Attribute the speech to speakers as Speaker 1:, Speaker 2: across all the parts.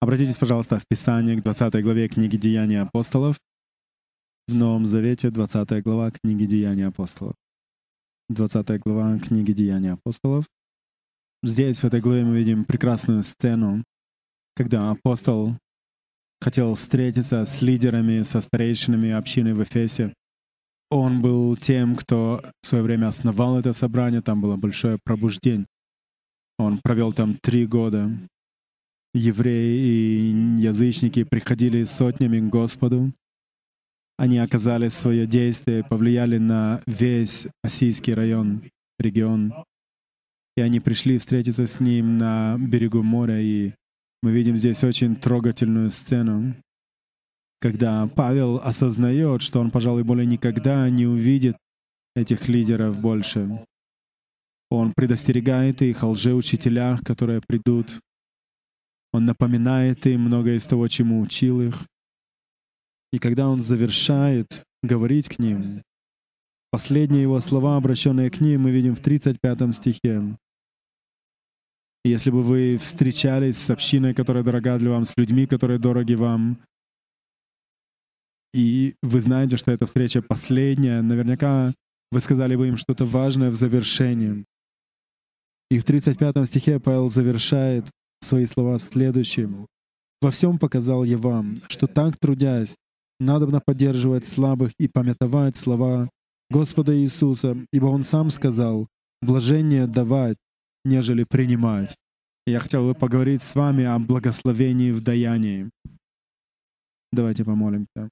Speaker 1: Обратитесь, пожалуйста, в Писание к 20 главе книги Деяний апостолов. В Новом Завете 20 глава книги Деяний апостолов. 20 глава книги Деяний апостолов. Здесь, в этой главе, мы видим прекрасную сцену, когда апостол хотел встретиться с лидерами, со старейшинами общины в Эфесе. Он был тем, кто в свое время основал это собрание, там было большое пробуждение. Он провел там три года. Евреи и язычники приходили сотнями к Господу. Они оказали свое действие, повлияли на весь Осийский район, регион. И они пришли встретиться с ним на берегу моря, и мы видим здесь очень трогательную сцену, когда Павел осознает, что он, пожалуй, более никогда не увидит этих лидеров больше. Он предостерегает их о лжеучителях, которые придут. Он напоминает им многое из того, чему учил их. И когда он завершает говорить к ним, последние его слова, обращенные к ним, мы видим в 35 стихе. Если бы вы встречались с общиной, которая дорога для вам, с людьми, которые дороги вам, и вы знаете, что эта встреча последняя, наверняка вы сказали бы им что-то важное в завершении. И в 35 стихе Павел завершает свои слова следующим. «Во всем показал я вам, что так трудясь, надобно поддерживать слабых и пометовать слова Господа Иисуса, ибо Он сам сказал, блажение давать, нежели принимать». Я хотел бы поговорить с вами о благословении в даянии. Давайте помолимся.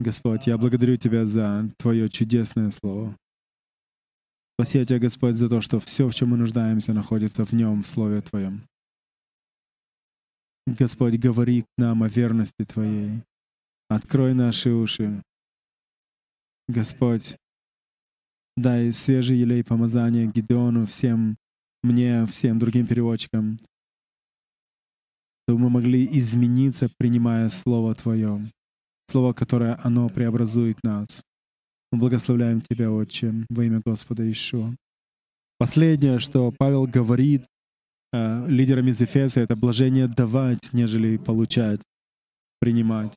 Speaker 1: Господь, я благодарю Тебя за Твое чудесное Слово. Спасибо Тебя, Господь, за то, что все, в чем мы нуждаемся, находится в Нем, в Слове Твоем. Господь, говори к нам о верности Твоей. Открой наши уши. Господь, дай свежий елей помазания Гидеону, всем мне, всем другим переводчикам, чтобы мы могли измениться, принимая Слово Твое. Слово, которое оно преобразует нас. Мы благословляем Тебя, Отче, во имя Господа Ишуа. Последнее, что Павел говорит э, лидерам из Эфеса, это блажение давать, нежели получать, принимать.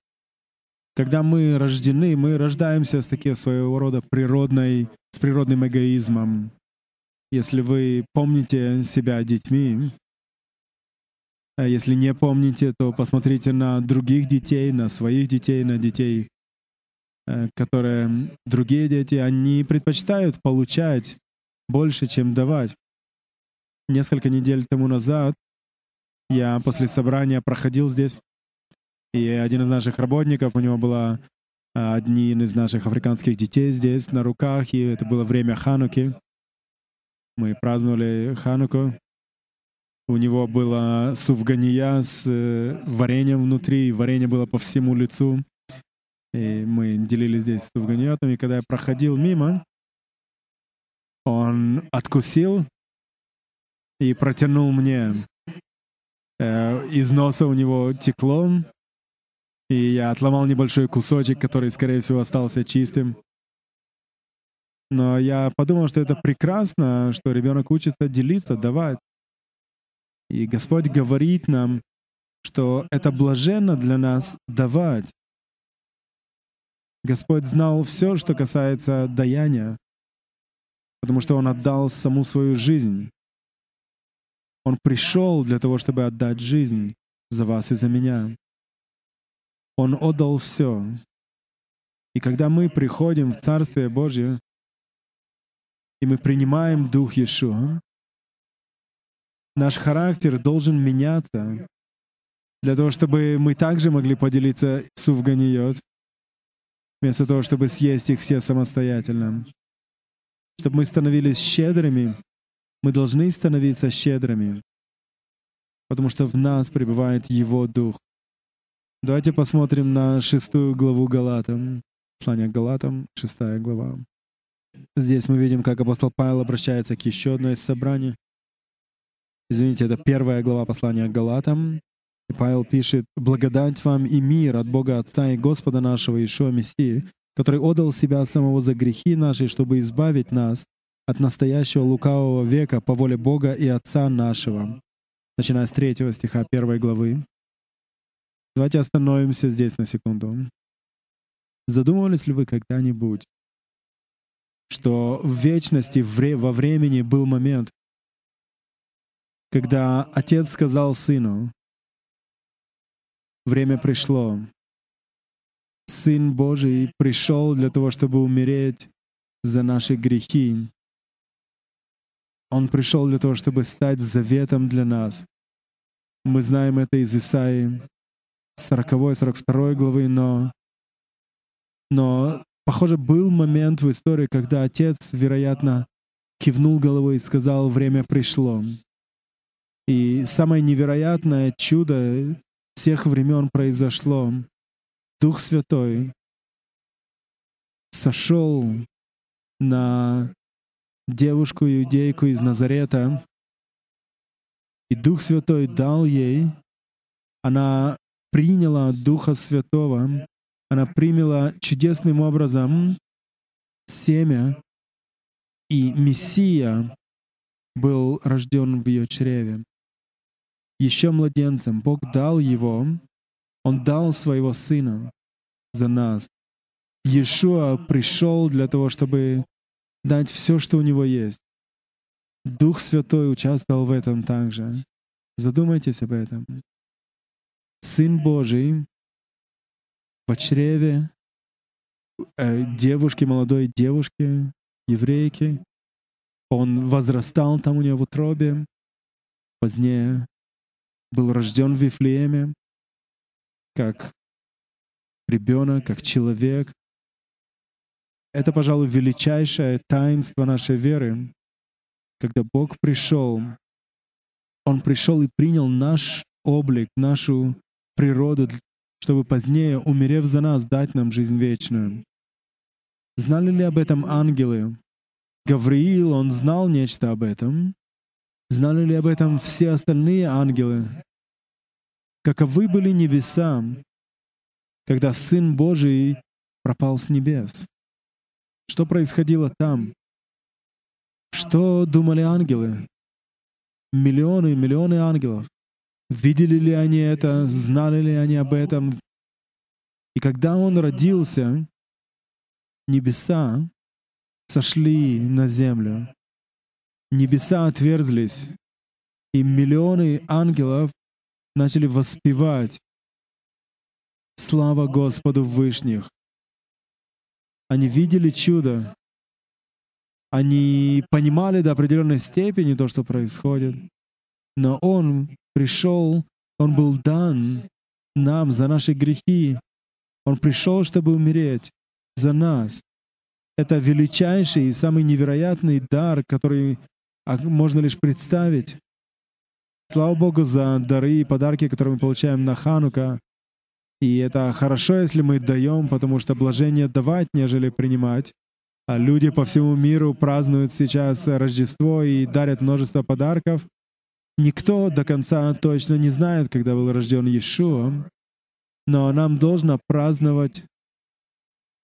Speaker 1: Когда мы рождены, мы рождаемся с таким своего рода природной, с природным эгоизмом. Если вы помните себя детьми, а если не помните, то посмотрите на других детей, на своих детей, на детей Э, которые другие дети, они предпочитают получать больше, чем давать. Несколько недель тому назад я после собрания проходил здесь, и один из наших работников, у него было э, один из наших африканских детей здесь на руках, и это было время Хануки. Мы праздновали Хануку. У него была суфгания с э, вареньем внутри, и варенье было по всему лицу. И мы делились здесь с Туфганьотом, и когда я проходил мимо, он откусил и протянул мне. Э, из носа у него текло, и я отломал небольшой кусочек, который, скорее всего, остался чистым. Но я подумал, что это прекрасно, что ребенок учится делиться, давать. И Господь говорит нам, что это блаженно для нас давать. Господь знал все, что касается даяния, потому что Он отдал саму свою жизнь. Он пришел для того, чтобы отдать жизнь за вас и за меня. Он отдал все. И когда мы приходим в Царствие Божье, и мы принимаем Дух Иешуа, наш характер должен меняться для того, чтобы мы также могли поделиться с Увганиот, вместо того, чтобы съесть их все самостоятельно. Чтобы мы становились щедрыми, мы должны становиться щедрыми, потому что в нас пребывает Его Дух. Давайте посмотрим на шестую главу Галатам. Послание Галатам, шестая глава. Здесь мы видим, как апостол Павел обращается к еще одной из собраний. Извините, это первая глава послания к Галатам, и Павел пишет, «Благодать вам и мир от Бога Отца и Господа нашего Ишуа Мессии, который отдал себя самого за грехи наши, чтобы избавить нас от настоящего лукавого века по воле Бога и Отца нашего». Начиная с третьего стиха первой главы. Давайте остановимся здесь на секунду. Задумывались ли вы когда-нибудь, что в вечности, во времени был момент, когда отец сказал сыну, время пришло, Сын Божий пришел для того, чтобы умереть за наши грехи. Он пришел для того, чтобы стать заветом для нас. Мы знаем это из Исаии 40-42 главы, но, но, похоже, был момент в истории, когда отец, вероятно, кивнул головой и сказал, время пришло. И самое невероятное чудо всех времен произошло. Дух Святой сошел на девушку-иудейку из Назарета, и Дух Святой дал ей, она приняла Духа Святого, она приняла чудесным образом семя, и Мессия был рожден в ее чреве. Еще младенцем Бог дал его, он дал своего Сына за нас. Иешуа пришел для того, чтобы дать все, что у него есть. Дух Святой участвовал в этом также. Задумайтесь об этом. Сын Божий в чреве э, девушки, молодой девушки, еврейки. Он возрастал там у нее в утробе. Позднее был рожден в Вифлееме как ребенок, как человек. Это, пожалуй, величайшее таинство нашей веры, когда Бог пришел, Он пришел и принял наш облик, нашу природу, чтобы позднее, умерев за нас, дать нам жизнь вечную. Знали ли об этом ангелы? Гавриил, он знал нечто об этом. Знали ли об этом все остальные ангелы? каковы были небеса, когда Сын Божий пропал с небес. Что происходило там? Что думали ангелы? Миллионы и миллионы ангелов. Видели ли они это? Знали ли они об этом? И когда он родился, небеса сошли на землю. Небеса отверзлись, и миллионы ангелов начали воспевать «Слава Господу Вышних». Они видели чудо. Они понимали до определенной степени то, что происходит. Но Он пришел, Он был дан нам за наши грехи. Он пришел, чтобы умереть за нас. Это величайший и самый невероятный дар, который можно лишь представить. Слава Богу за дары и подарки, которые мы получаем на Ханука. И это хорошо, если мы даем, потому что блажение давать, нежели принимать. А люди по всему миру празднуют сейчас Рождество и дарят множество подарков. Никто до конца точно не знает, когда был рожден Иешуа, но нам должно праздновать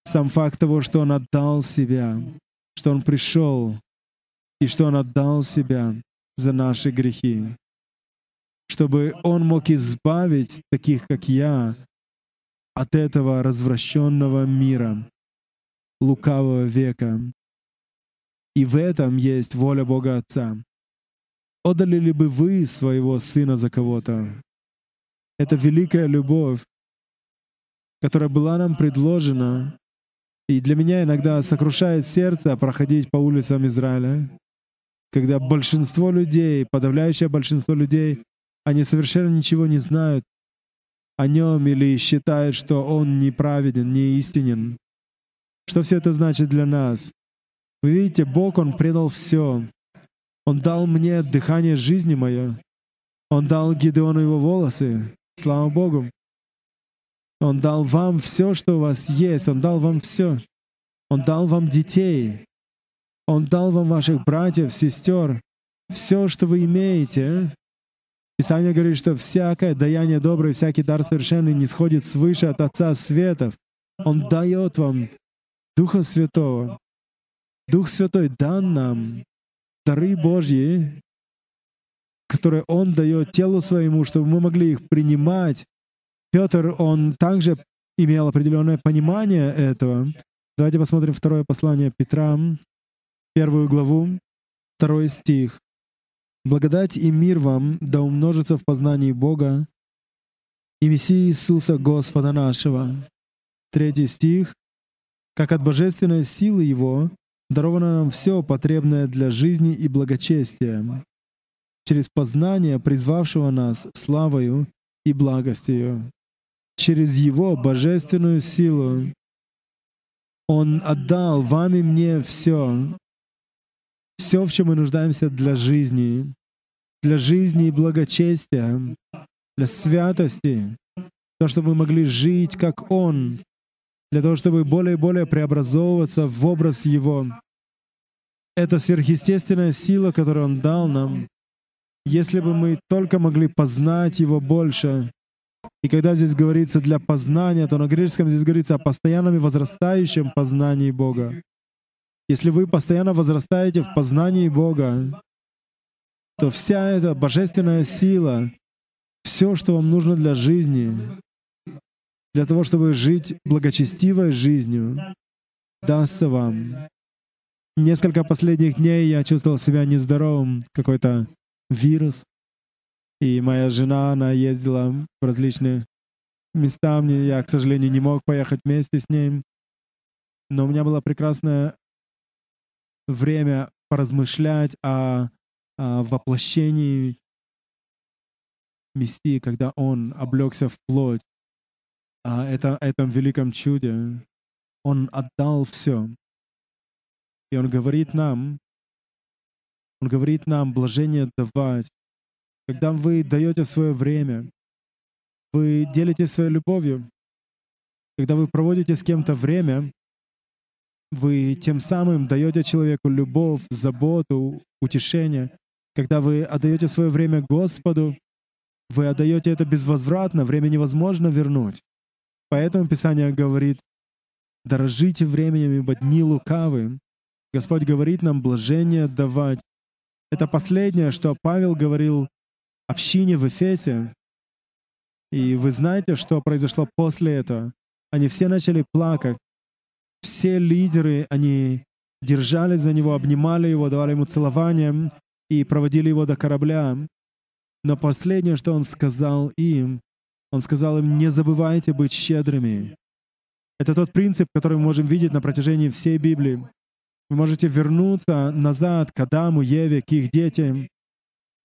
Speaker 1: сам факт того, что Он отдал себя, что Он пришел и что Он отдал себя за наши грехи чтобы Он мог избавить таких, как я, от этого развращенного мира, лукавого века. И в этом есть воля Бога Отца. Отдали ли бы вы своего сына за кого-то? Это великая любовь, которая была нам предложена. И для меня иногда сокрушает сердце проходить по улицам Израиля, когда большинство людей, подавляющее большинство людей они совершенно ничего не знают о нем или считают, что он неправеден, не истинен. Что все это значит для нас? Вы видите, Бог, Он предал все. Он дал мне дыхание жизни мое. Он дал Гидеону его волосы. Слава Богу. Он дал вам все, что у вас есть. Он дал вам все. Он дал вам детей. Он дал вам ваших братьев, сестер. Все, что вы имеете. Писание говорит, что всякое даяние доброе, всякий дар совершенный не сходит свыше от Отца Светов. Он дает вам Духа Святого. Дух Святой дан нам дары Божьи, которые Он дает телу своему, чтобы мы могли их принимать Петр, он также имел определенное понимание этого. Давайте посмотрим второе послание Петра, первую главу, второй стих. «Благодать и мир вам да умножится в познании Бога и Мессии Иисуса Господа нашего». Третий стих. «Как от божественной силы Его даровано нам все потребное для жизни и благочестия, через познание призвавшего нас славою и благостью, через Его божественную силу. Он отдал вам и мне все, все, в чем мы нуждаемся для жизни, для жизни и благочестия, для святости, то, чтобы мы могли жить, как Он, для того, чтобы более и более преобразовываться в образ Его. Это сверхъестественная сила, которую Он дал нам. Если бы мы только могли познать Его больше, и когда здесь говорится для познания, то на греческом здесь говорится о постоянном и возрастающем познании Бога. Если вы постоянно возрастаете в познании Бога, то вся эта божественная сила, все, что вам нужно для жизни, для того, чтобы жить благочестивой жизнью, дастся вам. Несколько последних дней я чувствовал себя нездоровым, какой-то вирус. И моя жена, она ездила в различные места. Мне, я, к сожалению, не мог поехать вместе с ней. Но у меня было прекрасное время поразмышлять о, о воплощении Мессии, когда Он облегся в плоть, о это, этом великом чуде. Он отдал все. И Он говорит нам, Он говорит нам блажение давать. Когда вы даете свое время, вы делитесь своей любовью. Когда вы проводите с кем-то время, вы тем самым даете человеку любовь, заботу, утешение. Когда вы отдаете свое время Господу, вы отдаете это безвозвратно, время невозможно вернуть. Поэтому Писание говорит, дорожите временем, ибо дни лукавы. Господь говорит нам блажение давать. Это последнее, что Павел говорил общине в Эфесе. И вы знаете, что произошло после этого? Они все начали плакать. Все лидеры, они держались за него, обнимали его, давали ему целование и проводили его до корабля. Но последнее, что он сказал им, он сказал им, не забывайте быть щедрыми. Это тот принцип, который мы можем видеть на протяжении всей Библии. Вы можете вернуться назад к Адаму, Еве, к их детям.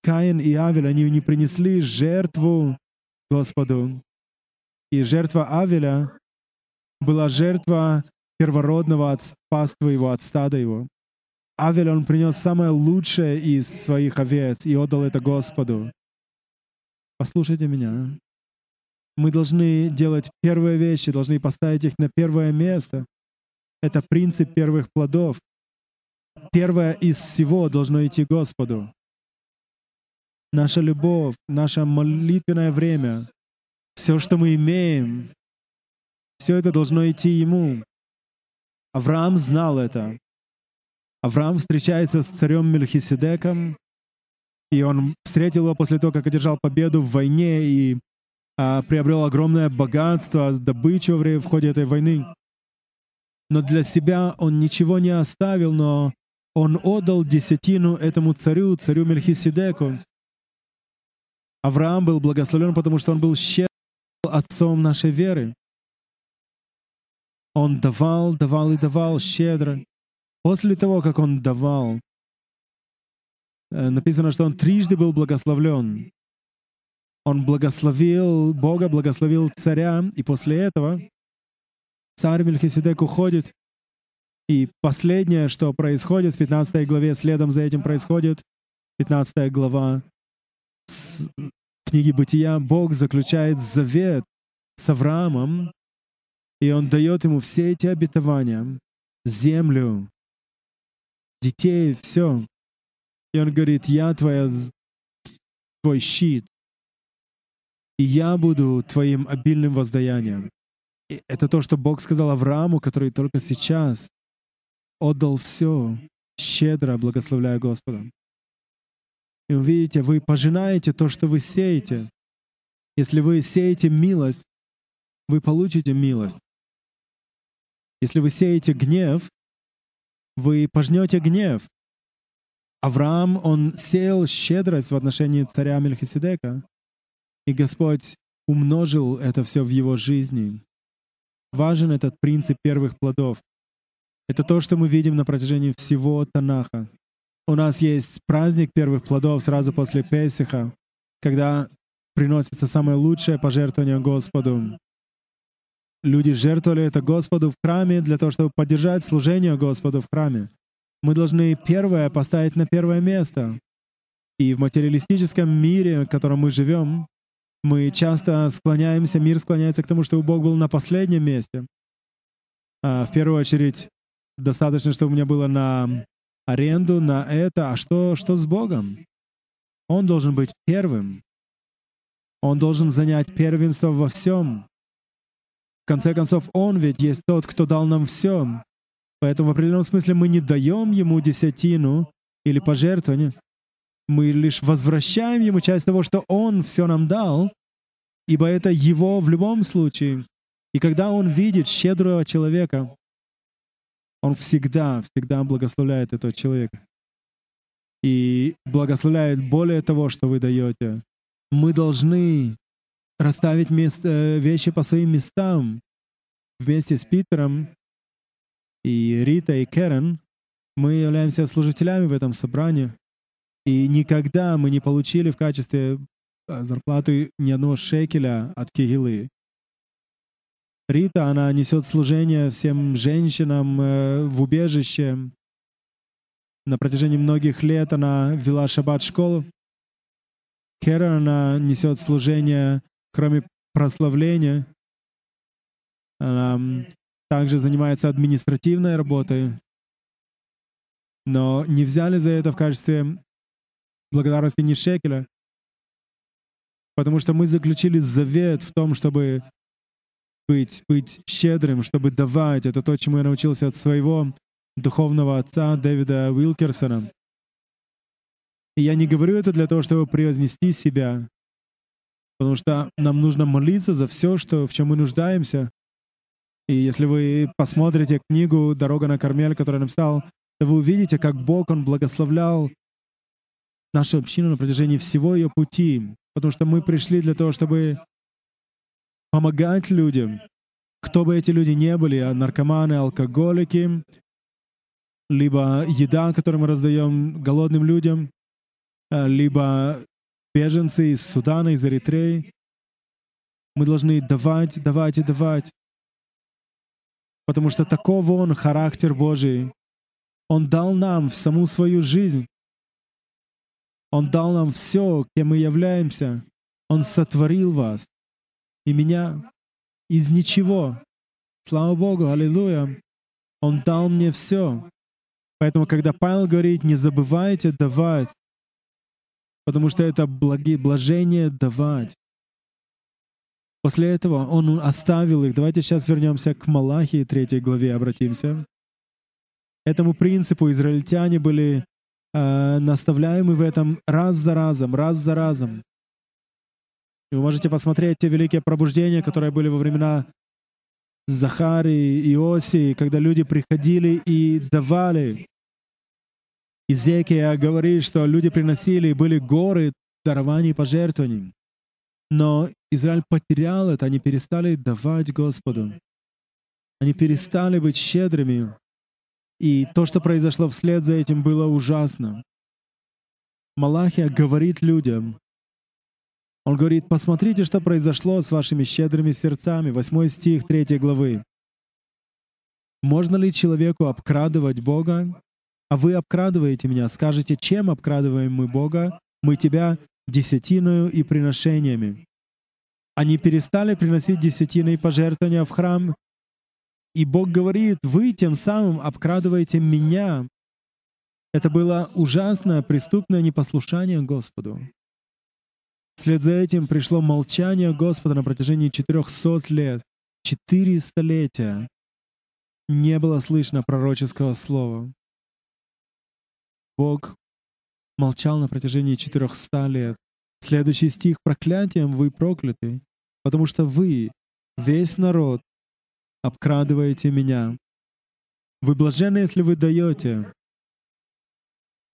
Speaker 1: Каин и Авель, они не принесли жертву Господу. И жертва Авеля была жертва первородного от паства его, от стада его. Авель, он принес самое лучшее из своих овец и отдал это Господу. Послушайте меня. Мы должны делать первые вещи, должны поставить их на первое место. Это принцип первых плодов. Первое из всего должно идти Господу. Наша любовь, наше молитвенное время, все, что мы имеем, все это должно идти Ему. Авраам знал это. Авраам встречается с царем Мельхиседеком, и он встретил его после того, как одержал победу в войне и а, приобрел огромное богатство, добычу в ходе этой войны. Но для себя он ничего не оставил, но он отдал десятину этому царю, царю Мельхиседеку. Авраам был благословлен, потому что он был щедрым отцом нашей веры. Он давал, давал и давал щедро. После того, как он давал, э, написано, что он трижды был благословлен. Он благословил Бога, благословил царя, и после этого царь Мельхиседек уходит. И последнее, что происходит в 15 главе, следом за этим происходит, 15 глава книги Бытия, Бог заключает завет с Авраамом, и Он дает ему все эти обетования, землю, детей, все. И Он говорит, я твоя, твой щит, и я буду твоим обильным воздаянием. И это то, что Бог сказал Аврааму, который только сейчас отдал все, щедро благословляя Господа. И вы видите, вы пожинаете то, что вы сеете. Если вы сеете милость, вы получите милость. Если вы сеете гнев, вы пожнете гнев. Авраам, он сеял щедрость в отношении царя Мельхиседека, и Господь умножил это все в его жизни. Важен этот принцип первых плодов. Это то, что мы видим на протяжении всего Танаха. У нас есть праздник первых плодов сразу после Песиха, когда приносится самое лучшее пожертвование Господу. Люди жертвовали это Господу в храме для того, чтобы поддержать служение Господу в храме. Мы должны первое поставить на первое место. И в материалистическом мире, в котором мы живем, мы часто склоняемся, мир склоняется к тому, чтобы Бог был на последнем месте. А в первую очередь, достаточно, чтобы у меня было на аренду, на это. А что, что с Богом? Он должен быть первым. Он должен занять первенство во всем. Конце концов, Он ведь есть тот, кто дал нам все. Поэтому в определенном смысле мы не даем Ему десятину или пожертвование. Мы лишь возвращаем Ему часть того, что Он все нам дал, ибо это Его в любом случае. И когда Он видит щедрого человека, Он всегда, всегда благословляет этого человека. И благословляет более того, что вы даете. Мы должны расставить место, э, вещи по своим местам. Вместе с Питером и Ритой и Кэрен мы являемся служителями в этом собрании. И никогда мы не получили в качестве э, зарплаты ни одного шекеля от Кигилы. Рита, она несет служение всем женщинам э, в убежище. На протяжении многих лет она вела шаббат-школу. Кера, она несет служение кроме прославления, она также занимается административной работой, но не взяли за это в качестве благодарности ни шекеля, потому что мы заключили завет в том, чтобы быть, быть щедрым, чтобы давать. Это то, чему я научился от своего духовного отца Дэвида Уилкерсона. И я не говорю это для того, чтобы превознести себя, Потому что нам нужно молиться за все, что, в чем мы нуждаемся. И если вы посмотрите книгу «Дорога на Кармель», которую я написал, то вы увидите, как Бог, Он благословлял нашу общину на протяжении всего ее пути. Потому что мы пришли для того, чтобы помогать людям, кто бы эти люди не были, а наркоманы, алкоголики, либо еда, которую мы раздаем голодным людям, а, либо беженцы из Судана, из Эритреи. Мы должны давать, давать и давать. Потому что таков Он, характер Божий. Он дал нам в саму свою жизнь. Он дал нам все, кем мы являемся. Он сотворил вас и меня из ничего. Слава Богу, аллилуйя. Он дал мне все. Поэтому, когда Павел говорит, не забывайте давать, потому что это благи, блажение давать. После этого он оставил их. Давайте сейчас вернемся к Малахии, третьей главе, обратимся. Этому принципу израильтяне были э, наставляемы в этом раз за разом, раз за разом. И вы можете посмотреть те великие пробуждения, которые были во времена Захарии, Иосии, когда люди приходили и давали Изекия говорит, что люди приносили, были горы дарований и пожертвований. Но Израиль потерял это, они перестали давать Господу. Они перестали быть щедрыми. И то, что произошло вслед за этим, было ужасно. Малахия говорит людям, он говорит, посмотрите, что произошло с вашими щедрыми сердцами. Восьмой стих третьей главы. Можно ли человеку обкрадывать Бога? А вы обкрадываете меня. Скажете, чем обкрадываем мы Бога? Мы тебя десятиною и приношениями. Они перестали приносить десятины и пожертвования в храм, и Бог говорит, вы тем самым обкрадываете меня. Это было ужасное преступное непослушание Господу. Вслед за этим пришло молчание Господа на протяжении 400 лет. Четыре столетия не было слышно пророческого слова. Бог молчал на протяжении 400 лет. Следующий стих «Проклятием вы прокляты, потому что вы весь народ, обкрадываете меня. Вы блаженны, если вы даете.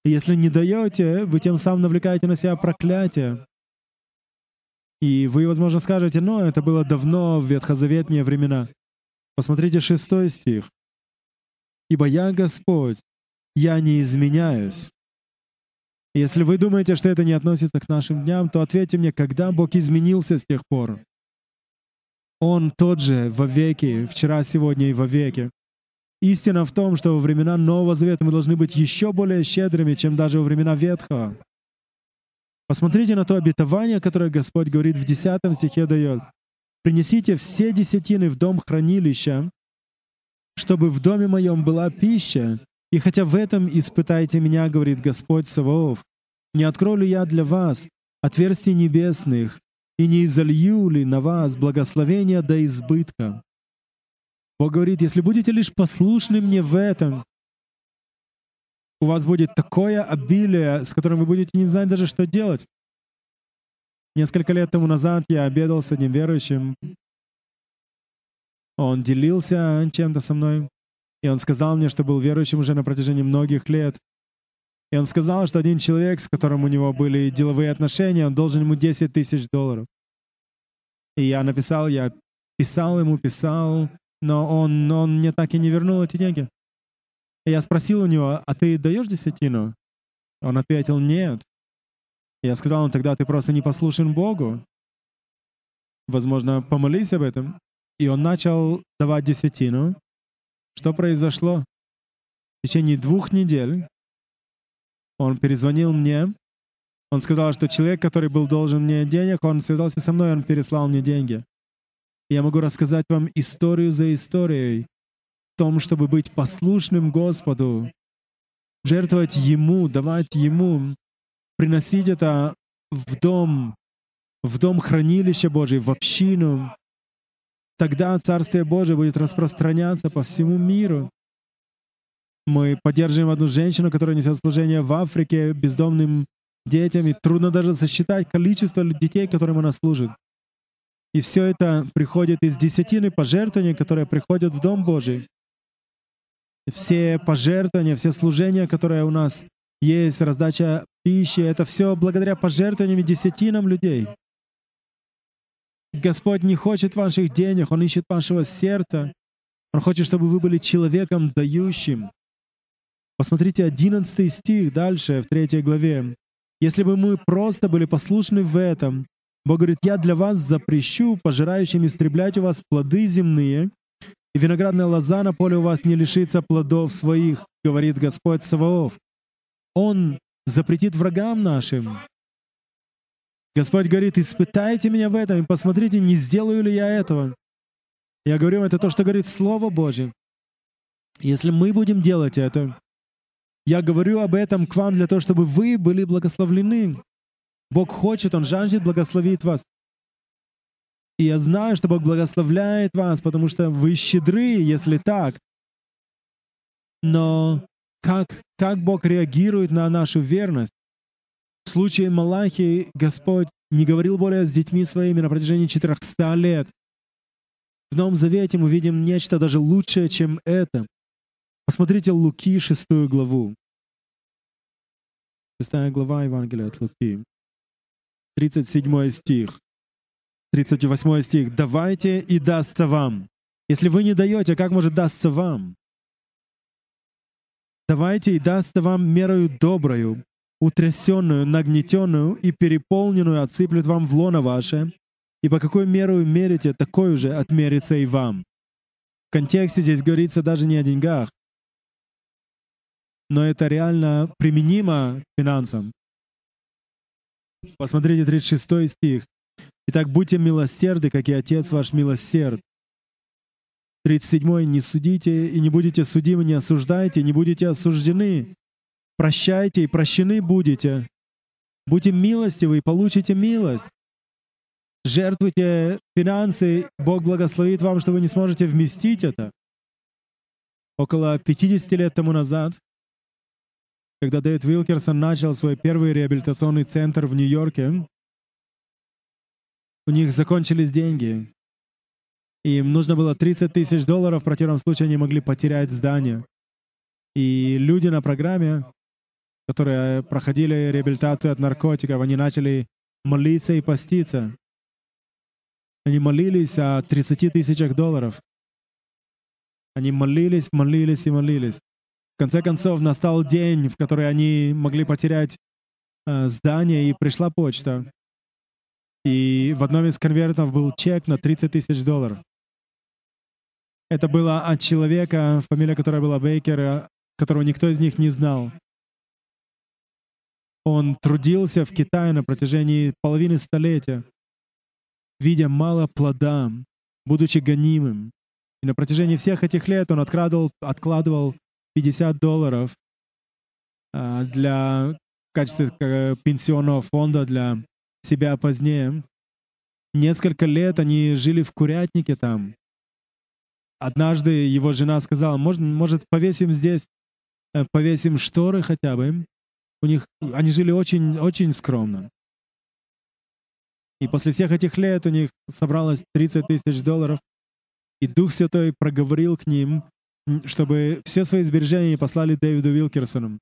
Speaker 1: Если не даете, вы тем самым навлекаете на себя проклятие. И вы, возможно, скажете, но это было давно, в ветхозаветные времена. Посмотрите шестой стих. «Ибо я Господь, я не изменяюсь». Если вы думаете, что это не относится к нашим дням, то ответьте мне, когда Бог изменился с тех пор? Он тот же во веки, вчера, сегодня и во веки. Истина в том, что во времена Нового Завета мы должны быть еще более щедрыми, чем даже во времена Ветхого. Посмотрите на то обетование, которое Господь говорит в 10 стихе дает. «Принесите все десятины в дом хранилища, чтобы в доме моем была пища, и хотя в этом испытайте меня, говорит Господь Саваоф, не открою ли я для вас отверстий небесных, и не изолью ли на вас благословения до избытка? Бог говорит, если будете лишь послушны мне в этом, у вас будет такое обилие, с которым вы будете не знать даже, что делать. Несколько лет тому назад я обедал с одним верующим. Он делился чем-то со мной. И он сказал мне, что был верующим уже на протяжении многих лет. И он сказал, что один человек, с которым у него были деловые отношения, он должен ему 10 тысяч долларов. И я написал, я писал ему, писал, но он, он мне так и не вернул эти деньги. И я спросил у него, а ты даешь десятину? Он ответил, нет. И я сказал, ну тогда ты просто не послушен Богу. Возможно, помолись об этом. И он начал давать десятину. Что произошло? В течение двух недель он перезвонил мне. Он сказал, что человек, который был должен мне денег, он связался со мной, он переслал мне деньги. я могу рассказать вам историю за историей в том, чтобы быть послушным Господу, жертвовать Ему, давать Ему, приносить это в дом, в дом хранилища Божий, в общину, Тогда Царствие Божие будет распространяться по всему миру. Мы поддерживаем одну женщину, которая несет служение в Африке бездомным детям, и трудно даже сосчитать количество детей, которым она служит. И все это приходит из десятины пожертвований, которые приходят в Дом Божий. Все пожертвования, все служения, которые у нас есть, раздача пищи, это все благодаря пожертвованиям и десятинам людей. Господь не хочет ваших денег, Он ищет вашего сердца. Он хочет, чтобы вы были человеком дающим. Посмотрите 11 стих дальше, в 3 главе. «Если бы мы просто были послушны в этом, Бог говорит, «Я для вас запрещу пожирающим истреблять у вас плоды земные, и виноградная лоза на поле у вас не лишится плодов своих, говорит Господь Саваоф. Он запретит врагам нашим Господь говорит, испытайте меня в этом и посмотрите, не сделаю ли я этого. Я говорю, это то, что говорит Слово Божье. Если мы будем делать это, я говорю об этом к вам для того, чтобы вы были благословлены. Бог хочет, Он жаждет благословить вас. И я знаю, что Бог благословляет вас, потому что вы щедры, если так. Но как, как Бог реагирует на нашу верность? Случае Малахи Господь не говорил более с детьми своими на протяжении 400 лет. В Новом Завете мы видим нечто даже лучшее, чем это. Посмотрите Луки, шестую главу. Шестая глава Евангелия от Луки. 37 стих. 38 стих. «Давайте, и дастся вам». Если вы не даете, как может дастся вам? «Давайте, и дастся вам мерою доброю, утрясенную, нагнетенную и переполненную отсыплют вам в лоно ваше, и по какой меру мерите, такой же отмерится и вам. В контексте здесь говорится даже не о деньгах, но это реально применимо к финансам. Посмотрите 36 стих. «Итак, будьте милосерды, как и Отец ваш милосерд». 37. «Не судите и не будете судимы, не осуждайте, не будете осуждены, Прощайте и прощены будете. Будьте милостивы и получите милость. Жертвуйте финансы, Бог благословит вам, что вы не сможете вместить это. Около 50 лет тому назад, когда Дэвид Вилкерсон начал свой первый реабилитационный центр в Нью-Йорке, у них закончились деньги. Им нужно было 30 тысяч долларов, в противном случае они могли потерять здание. И люди на программе, которые проходили реабилитацию от наркотиков, они начали молиться и поститься. Они молились о 30 тысячах долларов. Они молились, молились и молились. В конце концов, настал день, в который они могли потерять э, здание, и пришла почта. И в одном из конвертов был чек на 30 тысяч долларов. Это было от человека, фамилия которой была Бейкер, э, которого никто из них не знал. Он трудился в Китае на протяжении половины столетия, видя мало плода, будучи гонимым. И на протяжении всех этих лет он откладывал, откладывал 50 долларов а, для в качестве пенсионного фонда для себя позднее. Несколько лет они жили в курятнике там. Однажды его жена сказала, может, может повесим здесь, э, повесим шторы хотя бы. У них, они жили очень, очень скромно. И после всех этих лет у них собралось 30 тысяч долларов. И Дух Святой проговорил к ним, чтобы все свои сбережения послали Дэвиду Вилкерсону.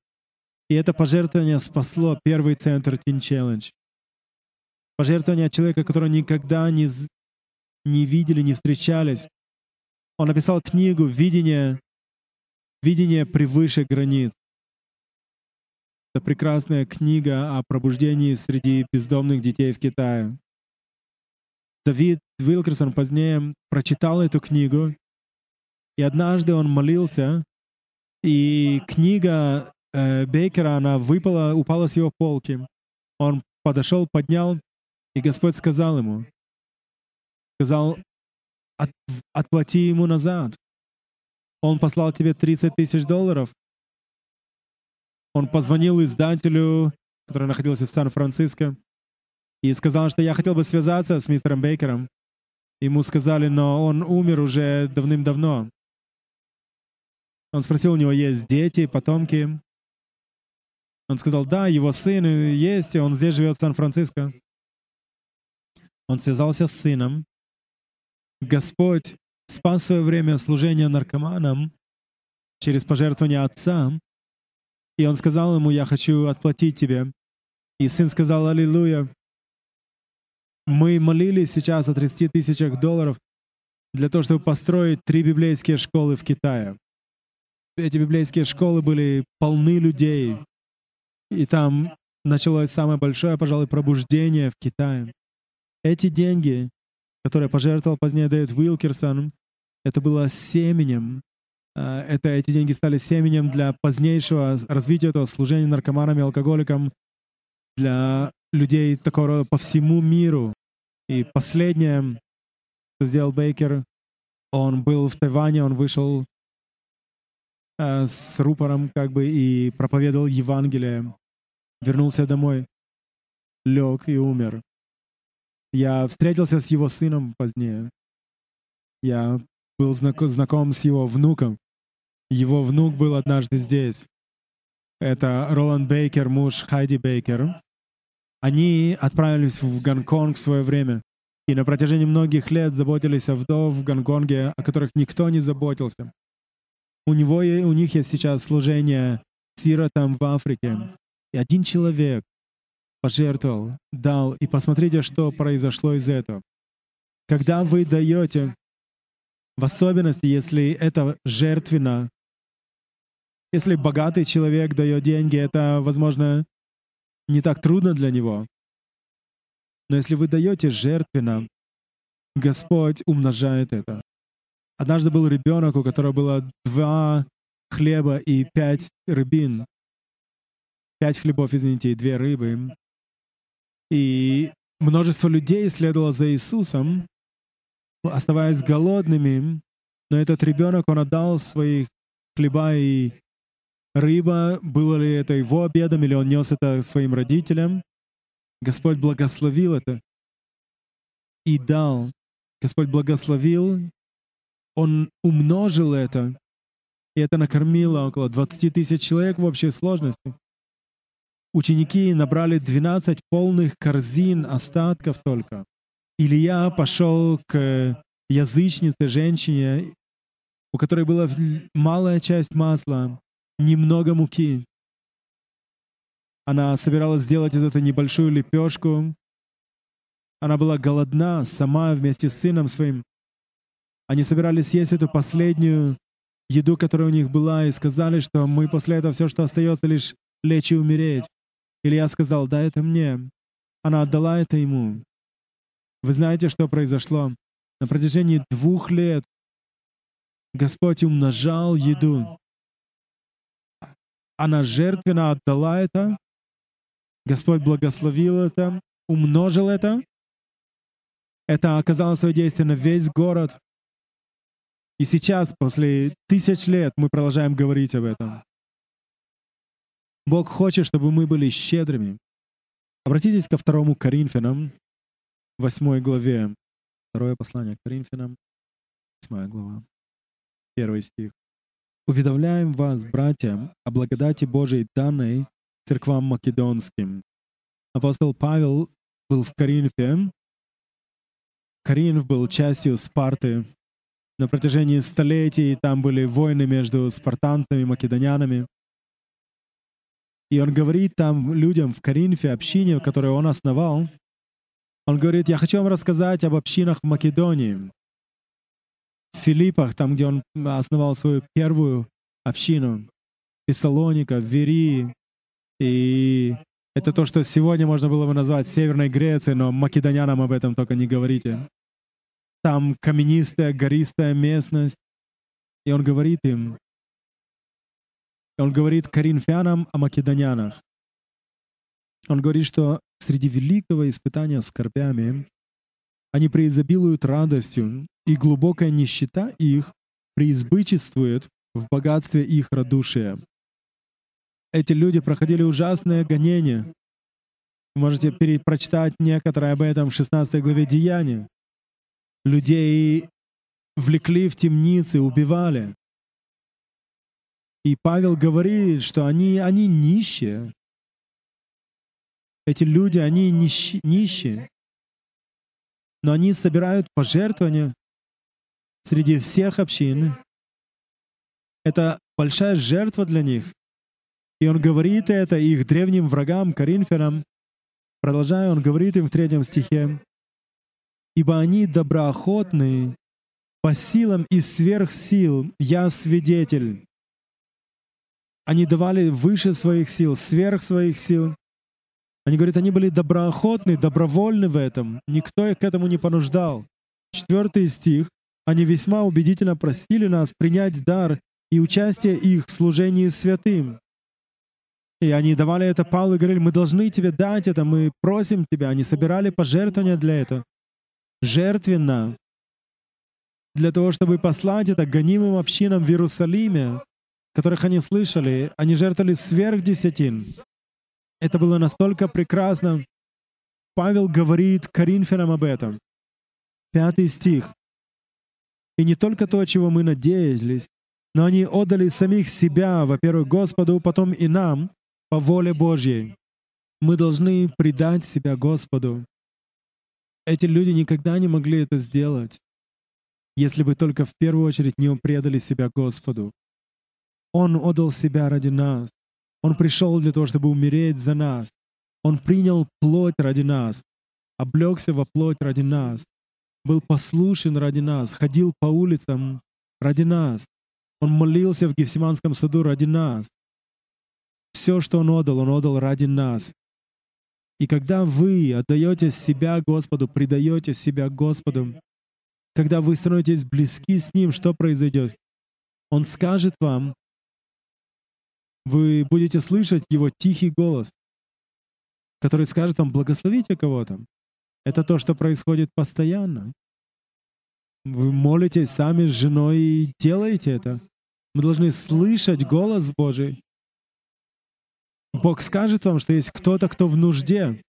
Speaker 1: И это пожертвование спасло первый центр Teen Challenge. Пожертвование от человека, которого никогда не, не видели, не встречались. Он написал книгу «Видение, видение превыше границ». Это прекрасная книга о пробуждении среди бездомных детей в Китае. Давид Вилкерсон позднее прочитал эту книгу, и однажды он молился, и книга э, Бейкера, она выпала, упала с его полки. Он подошел, поднял, и Господь сказал ему, сказал, От, отплати ему назад. Он послал тебе 30 тысяч долларов, он позвонил издателю, который находился в Сан-Франциско, и сказал, что я хотел бы связаться с мистером Бейкером. Ему сказали, но он умер уже давным-давно. Он спросил, у него есть дети, потомки. Он сказал, да, его сын есть, и он здесь живет в Сан-Франциско. Он связался с сыном. Господь спас свое время служения наркоманам через пожертвование отца, и он сказал ему, я хочу отплатить тебе. И сын сказал, аллилуйя. Мы молились сейчас о 30 тысячах долларов для того, чтобы построить три библейские школы в Китае. Эти библейские школы были полны людей. И там началось самое большое, пожалуй, пробуждение в Китае. Эти деньги, которые пожертвовал позднее Дэвид Уилкерсон, это было семенем это, эти деньги стали семенем для позднейшего развития этого служения наркоманам и алкоголикам для людей такого по всему миру. И последнее, что сделал Бейкер, он был в Тайване, он вышел э, с рупором как бы и проповедовал Евангелие, вернулся домой, лег и умер. Я встретился с его сыном позднее. Я был знаком, знаком с его внуком. Его внук был однажды здесь. Это Роланд Бейкер, муж Хайди Бейкер. Они отправились в Гонконг в свое время. И на протяжении многих лет заботились о вдов в Гонконге, о которых никто не заботился. У, него, у них есть сейчас служение сиротам в Африке. И один человек пожертвовал, дал. И посмотрите, что произошло из этого. Когда вы даете, в особенности, если это жертвенно, если богатый человек дает деньги, это, возможно, не так трудно для него. Но если вы даете жертвенно, Господь умножает это. Однажды был ребенок, у которого было два хлеба и пять рыбин. Пять хлебов, извините, и две рыбы. И множество людей следовало за Иисусом, оставаясь голодными, но этот ребенок, он отдал свои хлеба и рыба, было ли это его обедом, или он нес это своим родителям. Господь благословил это и дал. Господь благословил, Он умножил это, и это накормило около 20 тысяч человек в общей сложности. Ученики набрали 12 полных корзин остатков только. Илья пошел к язычнице, женщине, у которой была малая часть масла, немного муки. Она собиралась сделать из этого небольшую лепешку. Она была голодна сама вместе с сыном своим. Они собирались съесть эту последнюю еду, которая у них была, и сказали, что мы после этого все, что остается, лишь лечь и умереть. Или я сказал, да, это мне. Она отдала это ему. Вы знаете, что произошло? На протяжении двух лет Господь умножал еду. Она жертвенно отдала это. Господь благословил это, умножил это. Это оказало свое действие на весь город. И сейчас, после тысяч лет, мы продолжаем говорить об этом. Бог хочет, чтобы мы были щедрыми. Обратитесь ко второму Коринфянам, восьмой главе. Второе послание к Коринфянам, восьмая глава, первый стих. «Уведомляем вас, братья, о благодати Божией данной церквам македонским». Апостол Павел был в Коринфе. Коринф был частью Спарты. На протяжении столетий там были войны между спартанцами и македонянами. И он говорит там людям в Коринфе, общине, которую он основал, он говорит, я хочу вам рассказать об общинах в Македонии. В Филиппах, там, где он основал свою первую общину, Фессалоника, Верии. И это то, что сегодня можно было бы назвать Северной Грецией, но македонянам об этом только не говорите. Там каменистая, гористая местность. И он говорит им, он говорит коринфянам о македонянах. Он говорит, что среди великого испытания скорбями они преизобилуют радостью, и глубокая нищета их преизбычествует в богатстве их радушия. Эти люди проходили ужасное гонение. Можете перепрочитать некоторые об этом в 16 главе Деяния. Людей влекли в темницы, убивали. И Павел говорит, что они, они нищие. Эти люди, они нищи, нищие. Но они собирают пожертвования среди всех общин. Это большая жертва для них. И он говорит это их древним врагам, коринфянам. Продолжая, он говорит им в третьем стихе, «Ибо они доброохотны, по силам и сверх сил я свидетель». Они давали выше своих сил, сверх своих сил. Они говорят, они были доброохотны, добровольны в этом. Никто их к этому не понуждал. Четвертый стих. Они весьма убедительно просили нас принять дар и участие их в служении святым. И они давали это Павлу и говорили, мы должны тебе дать это, мы просим тебя. Они собирали пожертвования для этого. Жертвенно. Для того, чтобы послать это гонимым общинам в Иерусалиме, которых они слышали, они жертвовали сверх десятин. Это было настолько прекрасно. Павел говорит Коринфянам об этом. Пятый стих. «И не только то, чего мы надеялись, но они отдали самих себя, во-первых, Господу, потом и нам, по воле Божьей. Мы должны предать себя Господу. Эти люди никогда не могли это сделать, если бы только в первую очередь не предали себя Господу. Он отдал себя ради нас. Он пришел для того, чтобы умереть за нас. Он принял плоть ради нас, облегся во плоть ради нас, был послушен ради нас, ходил по улицам ради нас. Он молился в Гефсиманском саду ради нас. Все, что Он отдал, Он отдал ради нас. И когда вы отдаете себя Господу, предаете себя Господу, когда вы становитесь близки с Ним, что произойдет? Он скажет вам, вы будете слышать Его тихий голос, который скажет вам «благословите кого-то». Это то, что происходит постоянно. Вы молитесь сами с женой и делаете это. Мы должны слышать голос Божий. Бог скажет вам, что есть кто-то, кто в нужде.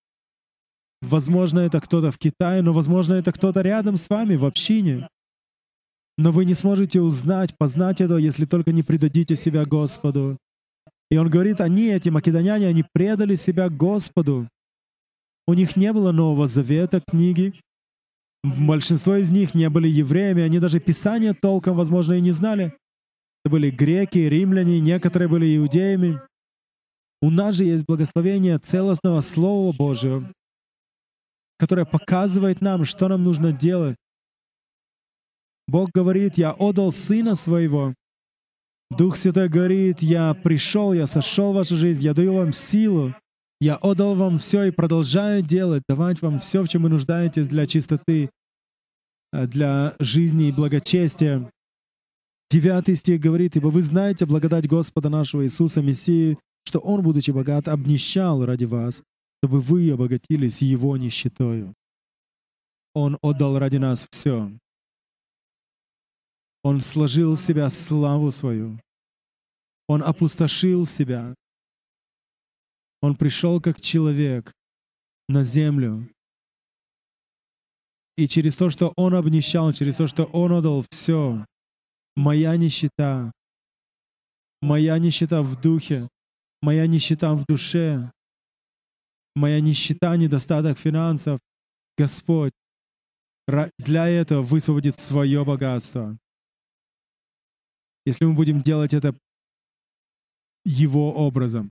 Speaker 1: Возможно, это кто-то в Китае, но, возможно, это кто-то рядом с вами, в общине. Но вы не сможете узнать, познать это, если только не предадите себя Господу. И он говорит, они, эти македоняне, они предали себя Господу. У них не было Нового Завета, книги. Большинство из них не были евреями, они даже Писания толком, возможно, и не знали. Это были греки, римляне, некоторые были иудеями. У нас же есть благословение целостного Слова Божьего, которое показывает нам, что нам нужно делать. Бог говорит, «Я отдал Сына Своего». Дух Святой говорит, «Я пришел, я сошел в вашу жизнь, я даю вам силу, я отдал вам все и продолжаю делать, давать вам все, в чем вы нуждаетесь для чистоты, э, для жизни и благочестия». Девятый стих говорит, «Ибо вы знаете благодать Господа нашего Иисуса Мессии, что Он, будучи богат, обнищал ради вас, чтобы вы обогатились Его нищетою. Он отдал ради нас все. Он сложил в себя славу свою. Он опустошил себя. Он пришел как человек на землю. И через то, что Он обнищал, через то, что Он отдал все, моя нищета, моя нищета в духе, моя нищета в душе, моя нищета, недостаток финансов, Господь для этого высвободит свое богатство. Если мы будем делать это Его образом.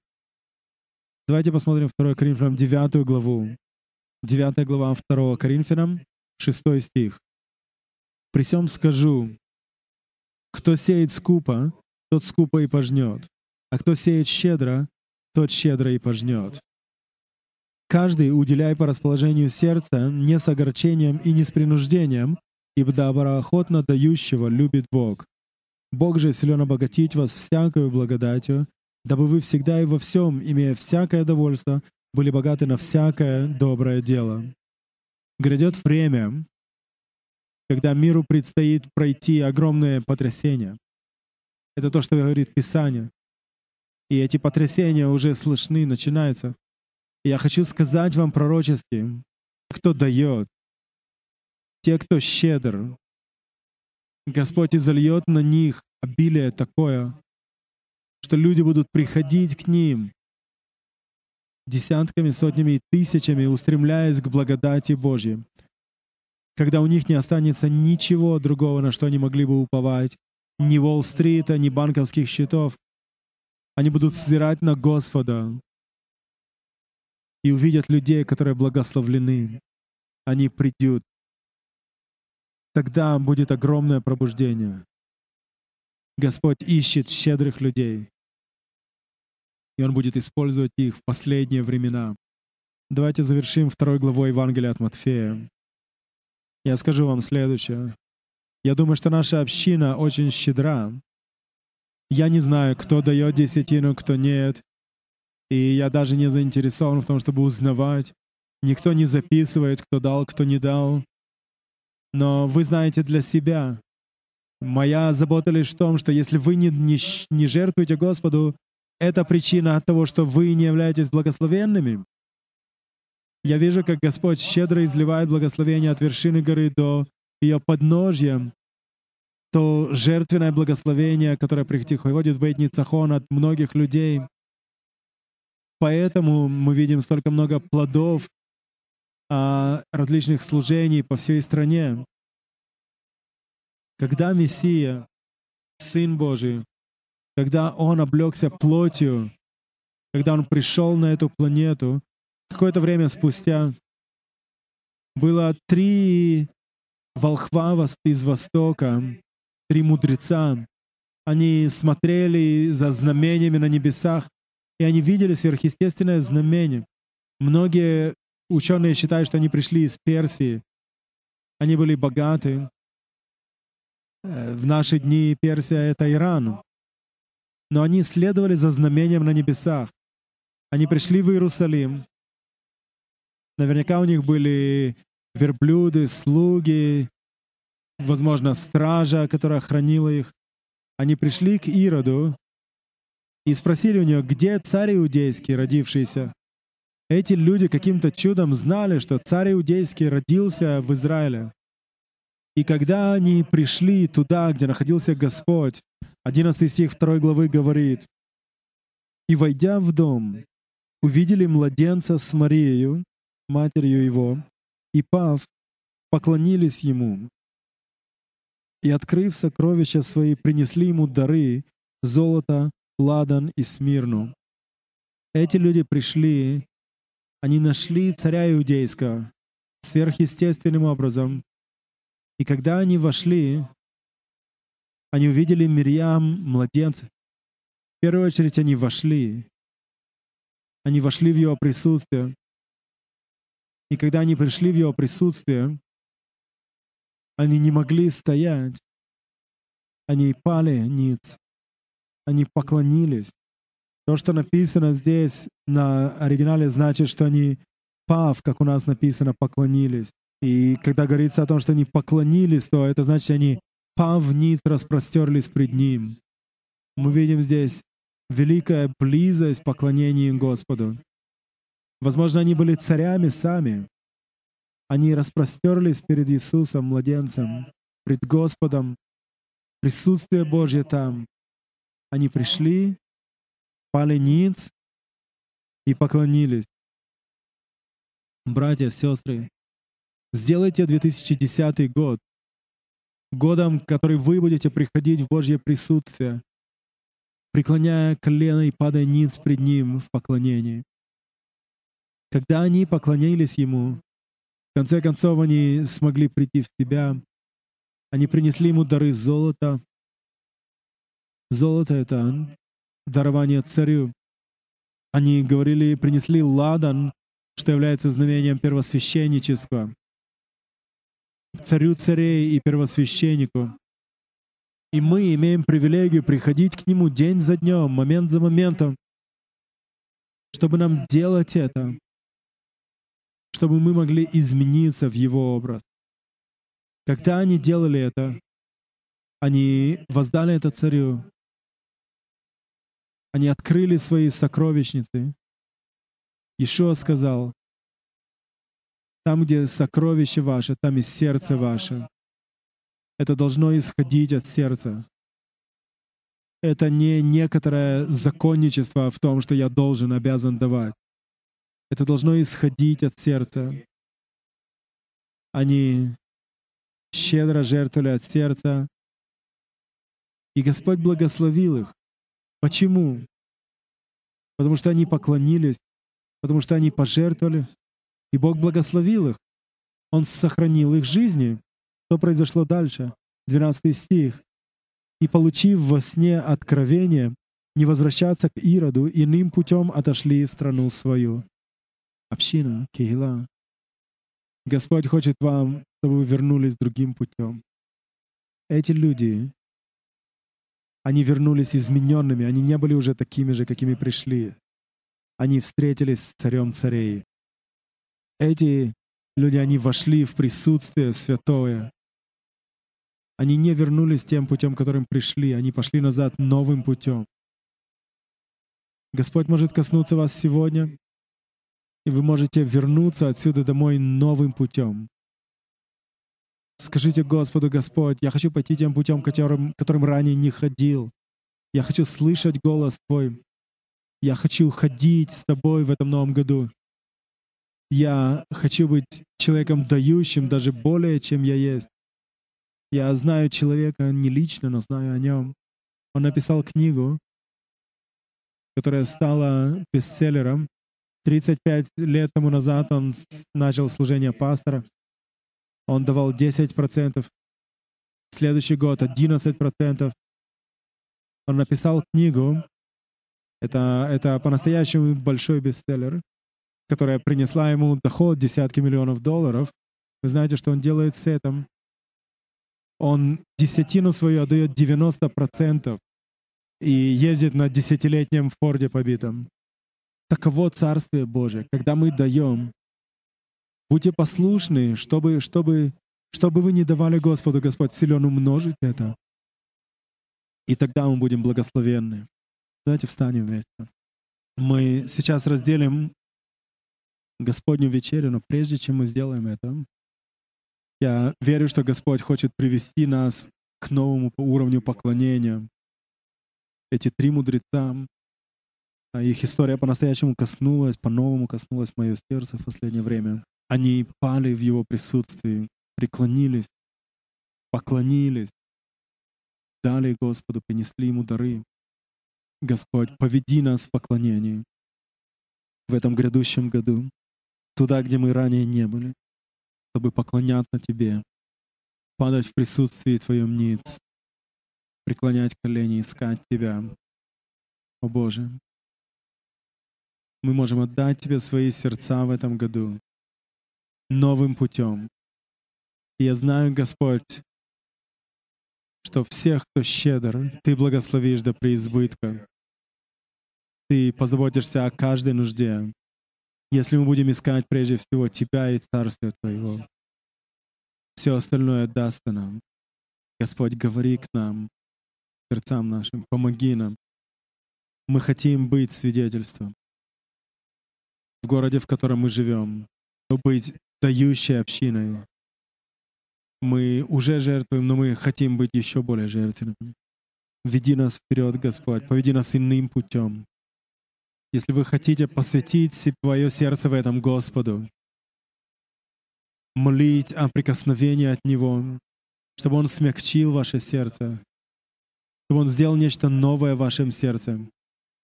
Speaker 1: Давайте посмотрим 2 Коринфянам 9 главу. 9 глава 2 Коринфянам, 6 стих. «При всем скажу, кто сеет скупо, тот скупо и пожнет, а кто сеет щедро, тот щедро и пожнет. Каждый уделяй по расположению сердца, не с огорчением и не с принуждением, ибо доброохотно дающего любит Бог. Бог же силен обогатить вас всякою благодатью, дабы вы всегда и во всем, имея всякое довольство, были богаты на всякое доброе дело. Грядет время, когда миру предстоит пройти огромное потрясение. Это то, что говорит Писание. И эти потрясения уже слышны, начинаются. И я хочу сказать вам пророчески, кто дает, те, кто щедр, Господь изольет на них обилие такое, что люди будут приходить к ним десятками, сотнями и тысячами, устремляясь к благодати Божьей, когда у них не останется ничего другого, на что они могли бы уповать, ни Уолл-стрита, ни банковских счетов, они будут взирать на Господа и увидят людей, которые благословлены. Они придут. Тогда будет огромное пробуждение. Господь ищет щедрых людей. И Он будет использовать их в последние времена. Давайте завершим второй главой Евангелия от Матфея. Я скажу вам следующее. Я думаю, что наша община очень щедра. Я не знаю, кто дает десятину, кто нет. И я даже не заинтересован в том, чтобы узнавать. Никто не записывает, кто дал, кто не дал. Но вы знаете для себя. Моя забота лишь в том, что если вы не, не, не жертвуете Господу, это причина от того, что вы не являетесь благословенными. Я вижу, как Господь щедро изливает благословение от вершины горы до ее подножья то жертвенное благословение, которое приходит в Бейт-Ницахон от многих людей. Поэтому мы видим столько много плодов а, различных служений по всей стране. Когда Мессия, Сын Божий, когда Он облегся плотью, когда Он пришел на эту планету, какое-то время спустя было три волхва из Востока, три мудреца. Они смотрели за знамениями на небесах, и они видели сверхъестественное знамение. Многие ученые считают, что они пришли из Персии. Они были богаты. Э, в наши дни Персия — это Иран. Но они следовали за знамением на небесах. Они пришли в Иерусалим. Наверняка у них были верблюды, слуги, возможно, стража, которая охранила их, они пришли к Ироду и спросили у него, где царь иудейский, родившийся. Эти люди каким-то чудом знали, что царь иудейский родился в Израиле. И когда они пришли туда, где находился Господь, 11 стих 2 главы говорит, «И, войдя в дом, увидели младенца с Марией, матерью его, и, пав, поклонились Ему и, открыв сокровища свои, принесли Ему дары — золото, ладан и смирну. Эти люди пришли, они нашли царя иудейского сверхъестественным образом. И когда они вошли, они увидели Мирьям, младенца. В первую очередь они вошли. Они вошли в его присутствие. И когда они пришли в его присутствие, они не могли стоять. Они пали ниц. Они поклонились. То, что написано здесь на оригинале, значит, что они пав, как у нас написано, поклонились. И когда говорится о том, что они поклонились, то это значит, они пав ниц распростерлись пред Ним. Мы видим здесь великая близость поклонения Господу. Возможно, они были царями сами. Они распростерлись перед Иисусом, младенцем, пред Господом. Присутствие Божье там. Они пришли, пали ниц и поклонились. Братья, сестры, сделайте 2010 год годом, который вы будете приходить в Божье присутствие, преклоняя колено и падая ниц пред Ним в поклонении. Когда они поклонились Ему, в конце концов они смогли прийти в себя. Они принесли Ему дары золота. Золото — это дарование царю. Они говорили, принесли ладан, что является знамением первосвященничества, царю царей и первосвященнику. И мы имеем привилегию приходить к Нему день за днем, момент за моментом, чтобы нам делать это, чтобы мы могли измениться в Его образ. Когда они делали это, они воздали это царю, они открыли свои сокровищницы. Ишуа сказал, там, где сокровище ваше, там и сердце ваше. Это должно исходить от сердца. Это не некоторое законничество в том, что я должен, обязан давать. Это должно исходить от сердца. Они щедро жертвовали от сердца, и Господь благословил их. Почему? Потому что они поклонились, потому что они пожертвовали, и Бог благословил их. Он сохранил их жизни. Что произошло дальше? 12 стих. «И, получив во сне откровение, не возвращаться к Ироду, иным путем отошли в страну свою». Община, Кихила. Господь хочет вам, чтобы вы вернулись другим путем. Эти люди, они вернулись измененными, они не были уже такими же, какими пришли. Они встретились с царем царей. Эти люди, они вошли в присутствие святое. Они не вернулись тем путем, которым пришли, они пошли назад новым путем. Господь может коснуться вас сегодня, и вы можете вернуться отсюда домой новым путем. Скажите Господу, Господь, я хочу пойти тем путем, которым, которым ранее не ходил. Я хочу слышать голос Твой. Я хочу ходить с Тобой в этом новом году. Я хочу быть человеком дающим даже более, чем я есть. Я знаю человека не лично, но знаю о нем. Он написал книгу, которая стала бестселлером. 35 лет тому назад он начал служение пастора. Он давал 10%. Следующий год 11%. Он написал книгу. Это, это по-настоящему большой бестселлер, которая принесла ему доход десятки миллионов долларов. Вы знаете, что он делает с этим? Он десятину свою отдает 90% и ездит на десятилетнем Форде побитом. Таково Царствие Божие. Когда мы даем, будьте послушны, чтобы, чтобы, чтобы вы не давали Господу, Господь силен умножить это. И тогда мы будем благословенны. Давайте встанем вместе. Мы сейчас разделим Господню вечерю, но прежде чем мы сделаем это, я верю, что Господь хочет привести нас к новому уровню поклонения. Эти три мудреца, а их история по-настоящему коснулась, по-новому коснулась мое сердце в последнее время. Они пали в Его присутствии. преклонились, поклонились, дали Господу, принесли Ему дары. Господь, поведи нас в поклонении в этом грядущем году, туда, где мы ранее не были, чтобы поклоняться Тебе, падать в присутствии Твоем ниц, преклонять колени, искать Тебя. О Боже, мы можем отдать Тебе свои сердца в этом году новым путем. Я знаю, Господь, что всех, кто щедр, Ты благословишь до преизбытка. Ты позаботишься о каждой нужде, если мы будем искать прежде всего Тебя и Царствие Твоего. Все остальное дастся нам. Господь, говори к нам, сердцам нашим, помоги нам. Мы хотим быть свидетельством в городе, в котором мы живем, быть дающей общиной. Мы уже жертвуем, но мы хотим быть еще более жертвенными. Веди нас вперед, Господь, поведи нас иным путем. Если вы хотите посвятить свое сердце в этом Господу, молить о прикосновении от Него, чтобы Он смягчил ваше сердце, чтобы Он сделал нечто новое в вашем сердце,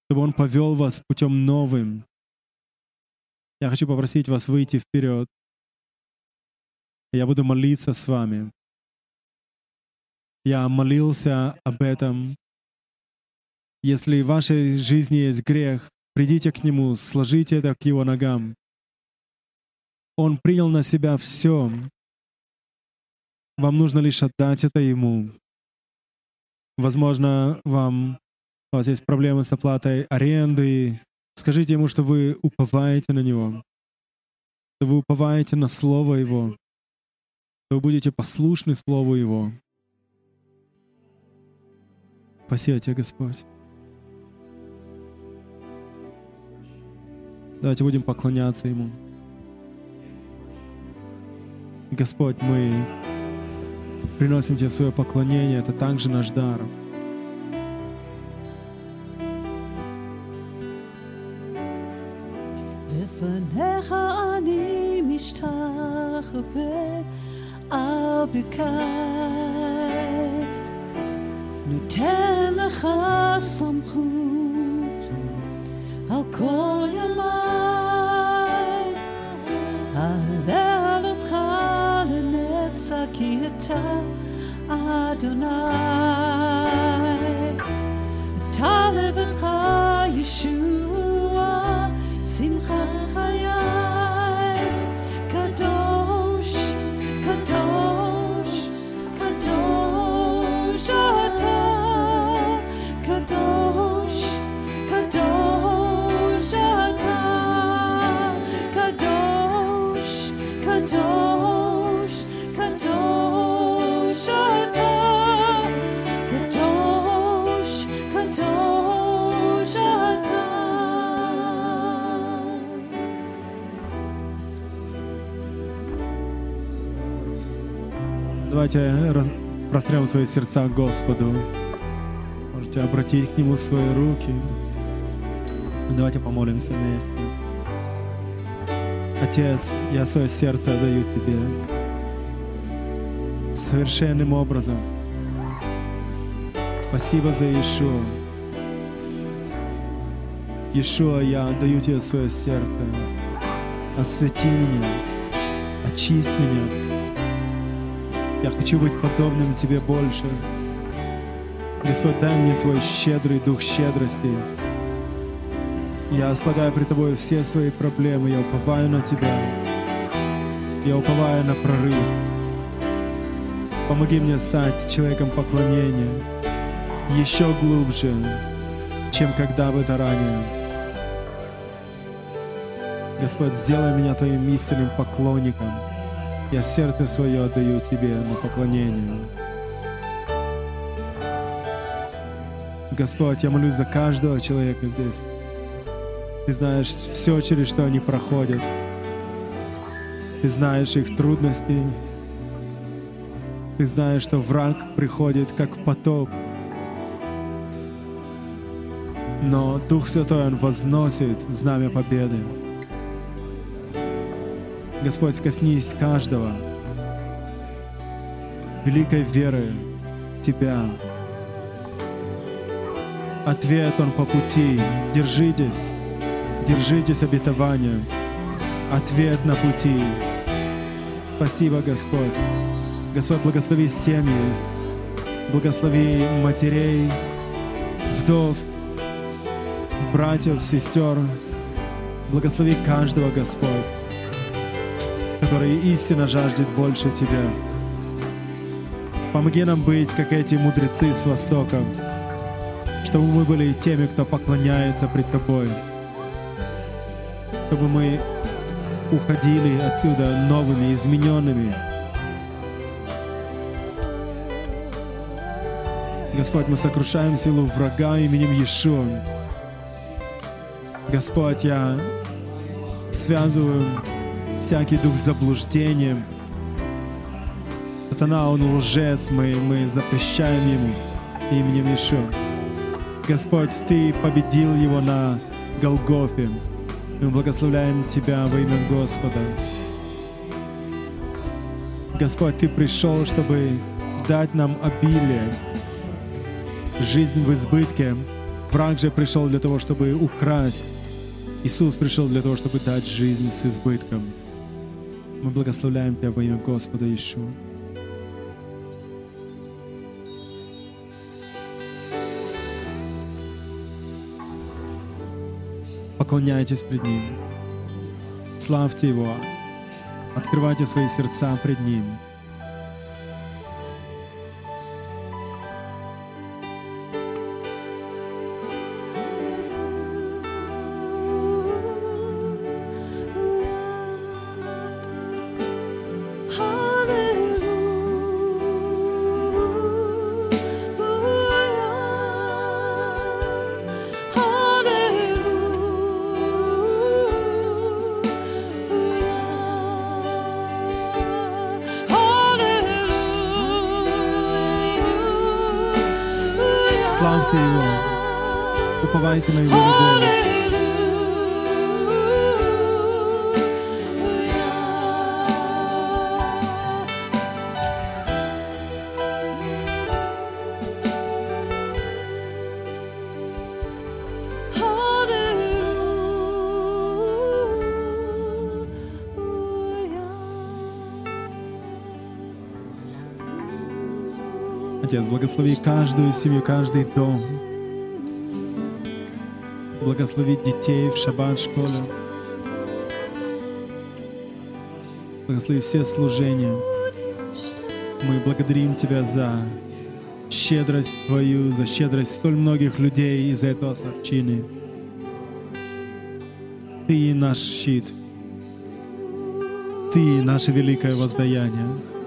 Speaker 1: чтобы Он повел вас путем новым. Я хочу попросить вас выйти вперед. Я буду молиться с вами. Я молился об этом. Если в вашей жизни есть грех, придите к Нему, сложите это к Его ногам. Он принял на себя все. Вам нужно лишь отдать это Ему. Возможно, вам у вас есть проблемы с оплатой аренды. Скажите Ему, что вы уповаете на Него, что вы уповаете на Слово Его, вы будете послушны Слову Его. Спасибо Тебе, Господь. Давайте будем поклоняться Ему. Господь, мы приносим Тебе свое поклонение, это также наш дар.
Speaker 2: לפניך אני משתחווה על ברכי, נותן לך סמכות על כל ימיי, הלל אותך לנצח כי אתה אדוני,
Speaker 1: Давайте прострем свои сердца Господу. Можете обратить к Нему свои руки. Давайте помолимся вместе. Отец, я свое сердце отдаю Тебе совершенным образом. Спасибо за Иешуа. Иешуа, я отдаю Тебе свое сердце. Освети меня, очисть меня, я хочу быть подобным Тебе больше. Господь, дай мне Твой щедрый дух щедрости. Я слагаю при Тобой все свои проблемы. Я уповаю на Тебя. Я уповаю на прорыв. Помоги мне стать человеком поклонения еще глубже, чем когда бы то ранее. Господь, сделай меня Твоим истинным поклонником. Я сердце свое отдаю Тебе на поклонение. Господь, я молюсь за каждого человека здесь. Ты знаешь все, через что они проходят. Ты знаешь их трудности. Ты знаешь, что враг приходит как потоп. Но Дух Святой, Он возносит знамя победы. Господь, коснись каждого. великой веры Тебя. Ответ Он по пути. Держитесь, держитесь обетования. Ответ на пути. Спасибо, Господь. Господь, благослови семьи, благослови матерей, вдов, братьев, сестер. Благослови каждого, Господь, который истинно жаждет больше Тебя. Помоги нам быть, как эти мудрецы с Востока, чтобы мы были теми, кто поклоняется пред Тобой, чтобы мы уходили отсюда новыми, измененными. Господь, мы сокрушаем силу врага именем Иешуа. Господь, я связываю всякий дух заблуждения. Сатана, он лжец, мы, мы запрещаем ему именем Иешуа. Господь, Ты победил его на Голгофе. Мы благословляем Тебя во имя Господа. Господь, Ты пришел, чтобы дать нам обилие, жизнь в избытке. Враг же пришел для того, чтобы украсть. Иисус пришел для того, чтобы дать жизнь с избытком. Мы благословляем Тебя во имя Господа Иешуа. Поклоняйтесь пред Ним. Славьте Его. Открывайте свои сердца пред Ним. Отец, благослови каждую семью, каждый дом. Благослови детей в шаббат школе. Благослови все служения. Мы благодарим Тебя за щедрость Твою, за щедрость столь многих людей из этого общины. Ты наш щит. Ты наше великое воздаяние.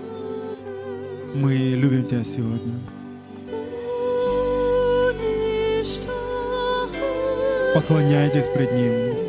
Speaker 1: Мы любим Тебя сегодня. Поклоняйтесь пред Ним.